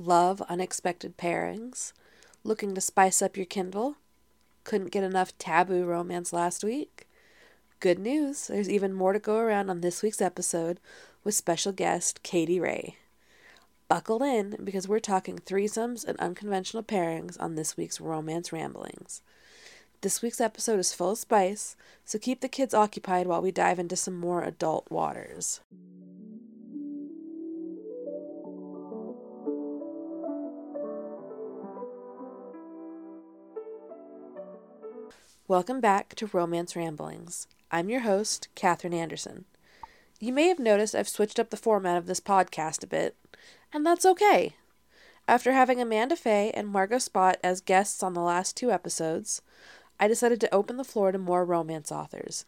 Love unexpected pairings? Looking to spice up your Kindle? Couldn't get enough taboo romance last week? Good news, there's even more to go around on this week's episode with special guest Katie Ray. Buckle in because we're talking threesomes and unconventional pairings on this week's Romance Ramblings. This week's episode is full of spice, so keep the kids occupied while we dive into some more adult waters. Welcome back to Romance Ramblings. I'm your host, Katherine Anderson. You may have noticed I've switched up the format of this podcast a bit, and that's okay. After having Amanda Fay and Margot Spot as guests on the last two episodes, I decided to open the floor to more romance authors.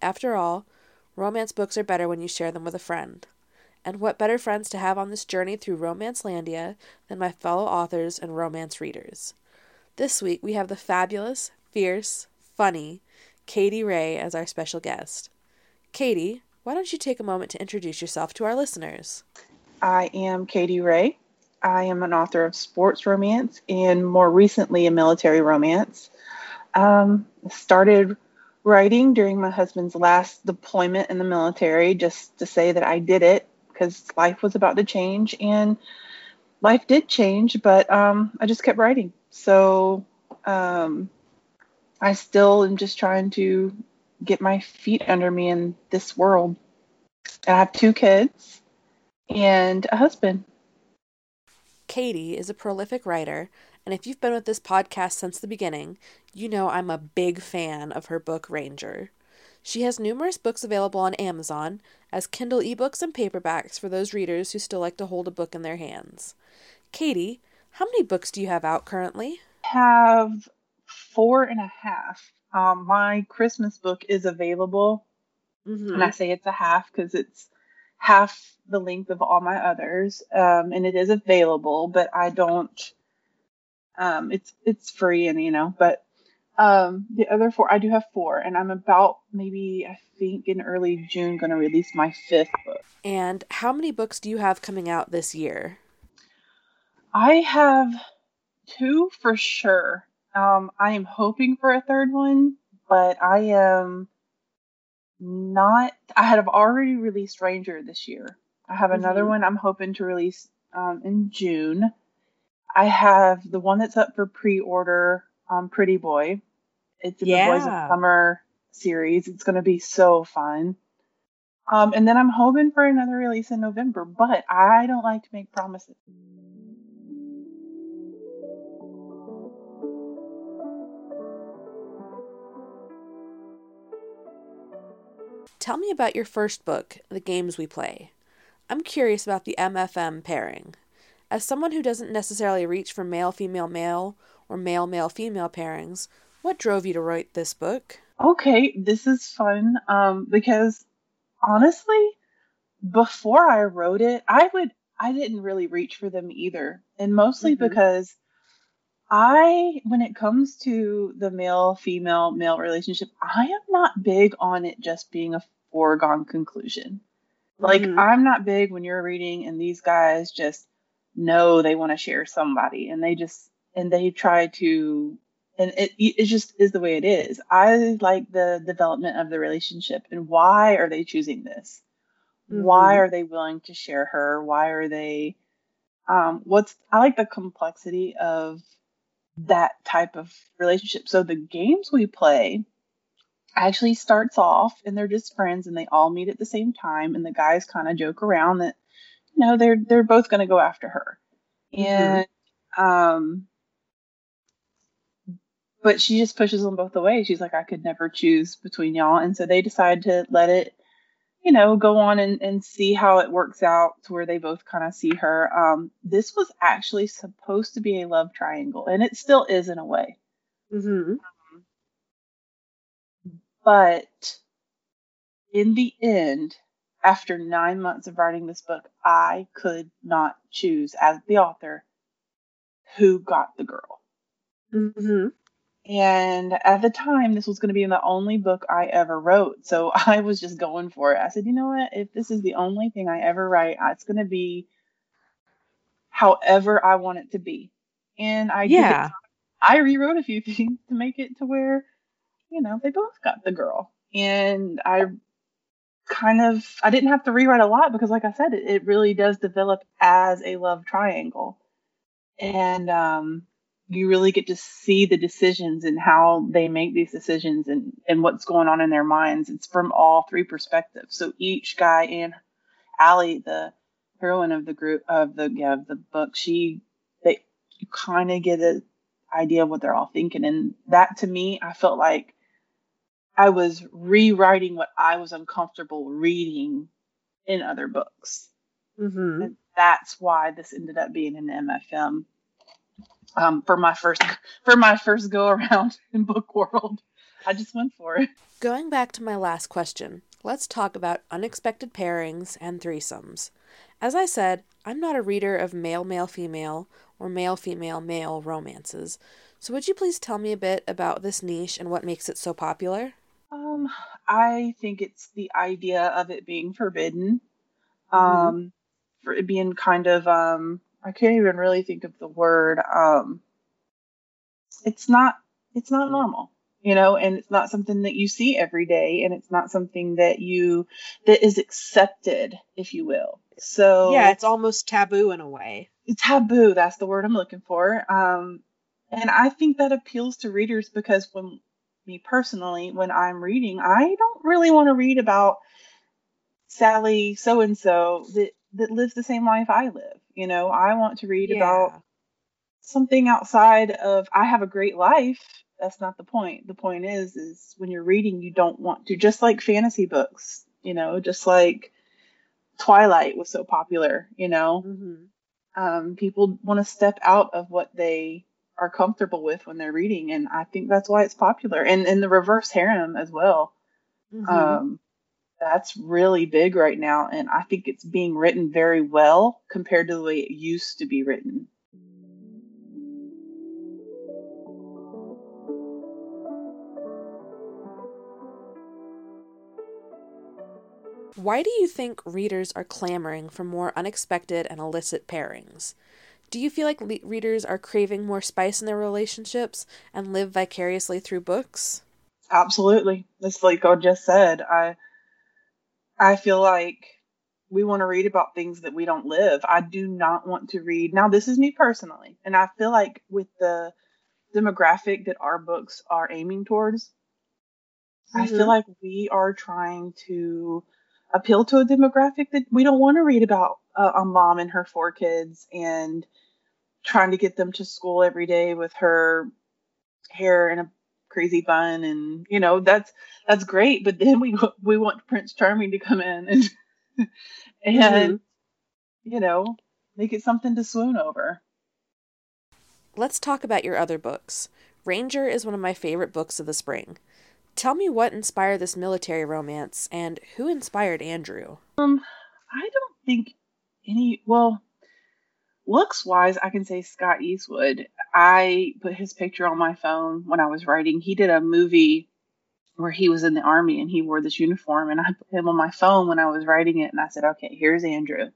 After all, romance books are better when you share them with a friend. And what better friends to have on this journey through Romance Landia than my fellow authors and romance readers? This week we have the fabulous, fierce, funny, Katie Ray as our special guest. Katie, why don't you take a moment to introduce yourself to our listeners? I am Katie Ray. I am an author of sports romance and more recently a military romance. Um, started writing during my husband's last deployment in the military just to say that I did it because life was about to change and life did change, but um, I just kept writing. So um, I still am just trying to get my feet under me in this world. I have two kids and a husband. Katie is a prolific writer, and if you've been with this podcast since the beginning, you know I'm a big fan of her book Ranger. She has numerous books available on Amazon as Kindle ebooks and paperbacks for those readers who still like to hold a book in their hands. Katie, how many books do you have out currently? Have four and a half. Um, my Christmas book is available, mm-hmm. and I say it's a half because it's half the length of all my others, um, and it is available. But I don't. Um, it's it's free, and you know, but um, the other four, I do have four, and I'm about maybe I think in early June going to release my fifth book. And how many books do you have coming out this year? I have two for sure. Um, I am hoping for a third one, but I am not. I have already released Ranger this year. I have mm-hmm. another one I'm hoping to release um, in June. I have the one that's up for pre-order, um, Pretty Boy. It's in yeah. the Boys of Summer series. It's going to be so fun. Um, and then I'm hoping for another release in November, but I don't like to make promises. Tell me about your first book, The Games We Play. I'm curious about the MFM pairing. As someone who doesn't necessarily reach for male female male or male male female pairings, what drove you to write this book? Okay, this is fun um, because honestly, before I wrote it, I would I didn't really reach for them either, and mostly mm-hmm. because I, when it comes to the male female male relationship, I am not big on it just being a foregone conclusion. Like mm-hmm. I'm not big when you're reading and these guys just know they want to share somebody and they just and they try to and it it just is the way it is. I like the development of the relationship and why are they choosing this? Mm-hmm. Why are they willing to share her? Why are they um what's I like the complexity of that type of relationship. So the games we play actually starts off and they're just friends and they all meet at the same time and the guys kind of joke around that you know they're they're both going to go after her. Mm-hmm. and um but she just pushes them both away. She's like i could never choose between y'all. And so they decide to let it you know go on and, and see how it works out to where they both kind of see her. Um this was actually supposed to be a love triangle and it still is in a way. Mm-hmm. But in the end, after nine months of writing this book, I could not choose as the author who got the girl. Mm-hmm. And at the time, this was going to be the only book I ever wrote. So I was just going for it. I said, you know what? If this is the only thing I ever write, it's going to be however I want it to be. And I Yeah. did, I rewrote a few things to make it to where, you know, they both got the girl. And I kind of I didn't have to rewrite a lot because like I said, it, it really does develop as a love triangle. And um you really get to see the decisions and how they make these decisions and, and what's going on in their minds. It's from all three perspectives. So each guy and Allie, the heroine of the group of the yeah, of the book, she they you kind of get an idea of what they're all thinking. And that to me, I felt like I was rewriting what I was uncomfortable reading in other books. Mm-hmm. And that's why this ended up being an MFM um, for my first for my first go around in book world. I just went for it. Going back to my last question, let's talk about unexpected pairings and threesomes. As I said, I'm not a reader of male male female or male female male romances. So would you please tell me a bit about this niche and what makes it so popular? Um, I think it's the idea of it being forbidden. Mhm. Um, for it being kind of um, I can't even really think of the word. Um, it's not it's not normal, you know, and it's not something that you see every day, and it's not something that you that is accepted, if you will. So Yeah, it's almost taboo in a way. taboo that's the word i'm looking for um and i think that appeals to readers because when me personally when i'm reading i don't really want to read about sally so and so that that lives the same life i live you know? I want to read about something outside of i have a great life. That's not the point. The point is is when you're reading you don't want to just like fantasy books you know? Just like twilight was so popular you know? Hmm um, people want to step out of what they are comfortable with when they're reading, and I think that's why it's popular. And and the reverse harem as well. hmm Um, that's really big right now, and I think it's being written very well compared to the way it used to be written. Why do you think readers are clamoring for more unexpected and illicit pairings? Do you feel like le- readers are craving more spice in their relationships and live vicariously through books? Absolutely, it's like I just said. I I feel like we want to read about things that we don't live. I do not want to read. Now, this is me personally, and I feel like with the demographic that our books are aiming towards, I feel Mhm. like we are trying to appeal to a demographic that we don't want to read about a, a mom and her four kids and trying to get them to school every day with her hair in a crazy bun and you know that's that's great but then we we want Prince Charming to come in and and you know make it something to swoon over. Let's talk about your other books. Ranger is one of my favorite books of the spring. Tell me what inspired this military romance and who inspired Andrew. Um, I don't think any. Well, looks wise, I can say Scott Eastwood. I put his picture on my phone when I was writing. He did a movie where he was in the army and he wore this uniform, and I put him on my phone when I was writing it, and I said, "Okay, here's Andrew.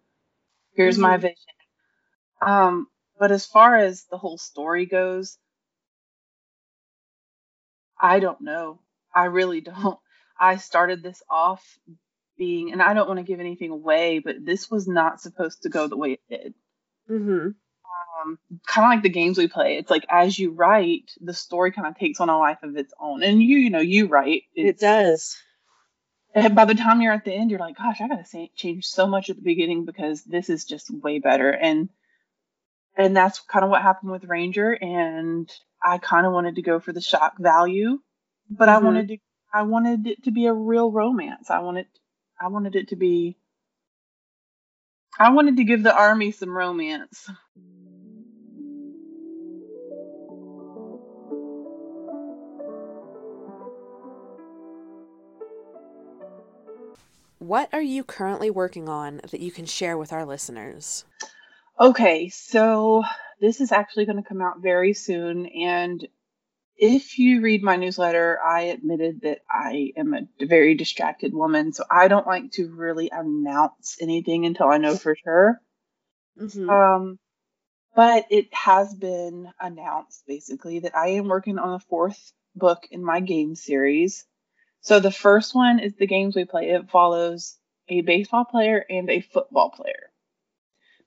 Here's my Mhm. vision." Um, but as far as the whole story goes, I don't know. I really don't. I started this off being, and I don't want to give anything away, but this was not supposed to go the way it did. hmm Um, kind of like the games we play. It's like as you write, the story kind of takes on a life of its own. And you, you know, you write. It does. and by the time you're at the end, you're like, gosh, I gotta say, change so much at the beginning because this is just way better. And and that's kind of what happened with Ranger. And I kind of wanted to go for the shock value, but I Mhm. wanted to, I wanted it to be a real romance. I wanted, I wanted it to be. I wanted to give the army some romance. What are you currently working on that you can share with our listeners? Okay, so this is actually going to come out very soon. And if you read my newsletter, I admitted that I am a very distracted woman. So I don't like to really announce anything until I know for sure. hmm Um, but it has been announced basically that I am working on the fourth book in my game series. So the first one is the games we play. It follows a baseball player and a football player.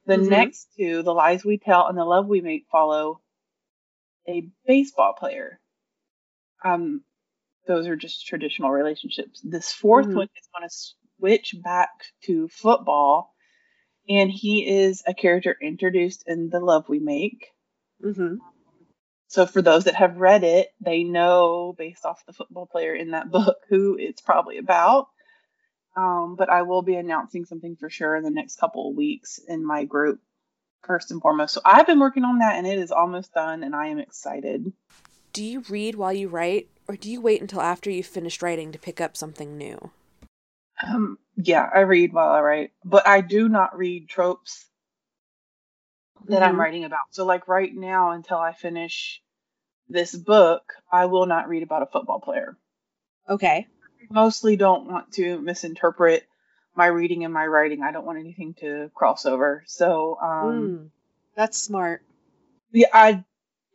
The Mhm. next two, The Lies We Tell and The Love We Make, follow a baseball player. Um, those are just traditional relationships. This 4th Mhm. one is going to switch back to football, and he is a character introduced in The Love We Make. Mm-hmm. So for those that have read it, they know based off the football player in that book who it's probably about. Um, but I will be announcing something for sure in the next couple of weeks in my group, first and foremost. So I've been working on that and it is almost done and I am excited. Do you read while you write, or do you wait until after you've finished writing to pick up something new? Um, yeah, I read while I write, but I do not read tropes that I'm Mhm. writing about. So like right now, until I finish this book, I will not read about a football player. Okay. mostly don't want to misinterpret my reading and my writing. I don't want anything to cross over. So, um, Mm. That's smart. yeah, I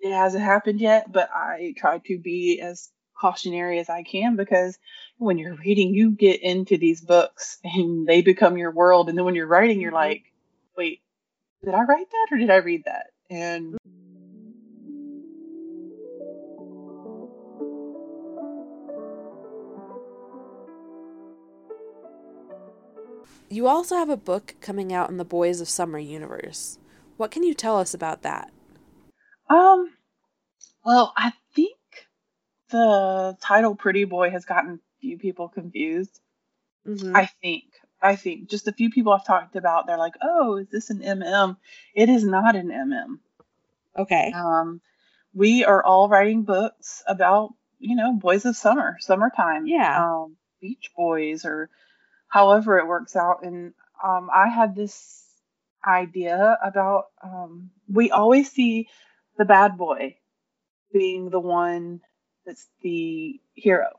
it hasn't happened yet, but I try to be as cautionary as I can because when you're reading, you get into these books and they become your world. And then when you're writing, you're Mhm. like, wait, did I write that or did I read that? And You also have a book coming out in the Boys of Summer universe. What can you tell us about that? Um, well, I think the title Pretty Boy has gotten a few people confused. Mm-hmm. I think. I think just a few people I've talked about, they're like, "Oh, is this an MM?" It is not an MM. okay. Um, we are all writing books about, you know, boys of summer, summertime, Yeah. um, beach boys, or however it works out. And um, I had this idea about um, we always see the bad boy being the one that's the hero,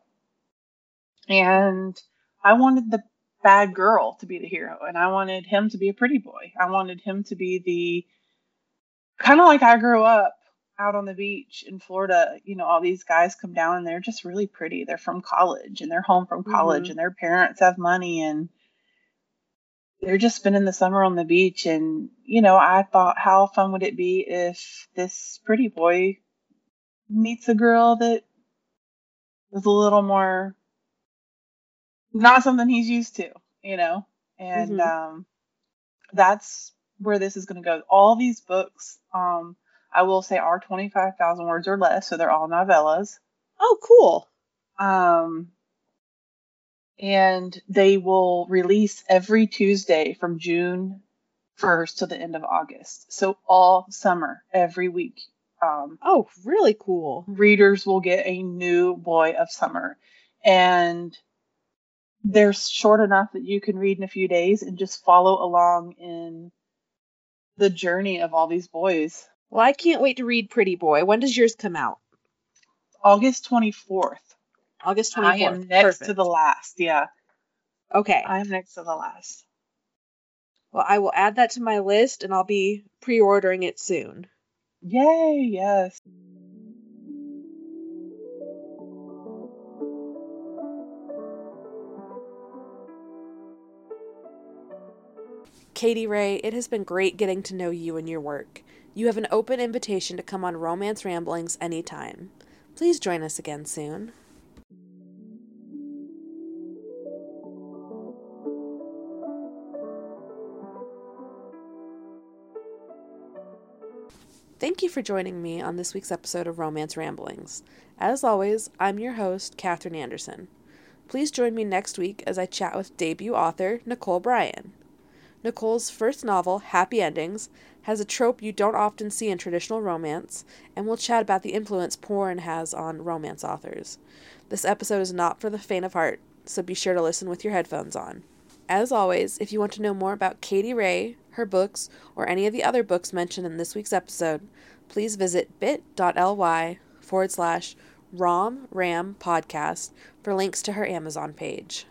and I wanted the bad girl to be the hero, and I wanted him to be a pretty boy. I wanted him to be the kind of like I grew up out on the beach in Florida. You know, all these guys come down and they're just really pretty. They're from college and they're home from college Mhm. and their parents have money and they're just spending the summer on the beach. And, you know, I thought, how fun would it be if this pretty boy meets a girl that is a little more not something he's used to, you know? And Mhm. um, that's where this is going to go. All these books, um, I will say, are 25,000 words or less, so they're all novellas. Oh, cool. Um, and they will release every Tuesday from June 1st to the end of August. So all summer, every week. Um, Oh, really cool. readers will get a new boy of summer. And they're short enough that you can read in a few days and just follow along in the journey of all these boys. Well, I can't wait to read Pretty Boy. When does yours come out? August 24th. August 24th. I am next Perfect. to the last. Yeah, Okay. I am next to the last. Well, I will add that to my list and I'll be pre ordering it soon. Yay, yes. Katie Ray, it has been great getting to know you and your work. You have an open invitation to come on Romance Ramblings anytime. Please join us again soon. Thank you for joining me on this week's episode of Romance Ramblings. As always, I'm your host, Katherine Anderson. Please join me next week as I chat with debut author Nicole Bryan. Nicole's first novel, Happy Endings, has a trope you don't often see in traditional romance, and we'll chat about the influence porn has on romance authors. This episode is not for the faint of heart, so be sure to listen with your headphones on. As always, if you want to know more about Katie Ray, her books, or any of the other books mentioned in this week's episode, please visit bit.ly forward slash rom ram podcast for links to her Amazon page.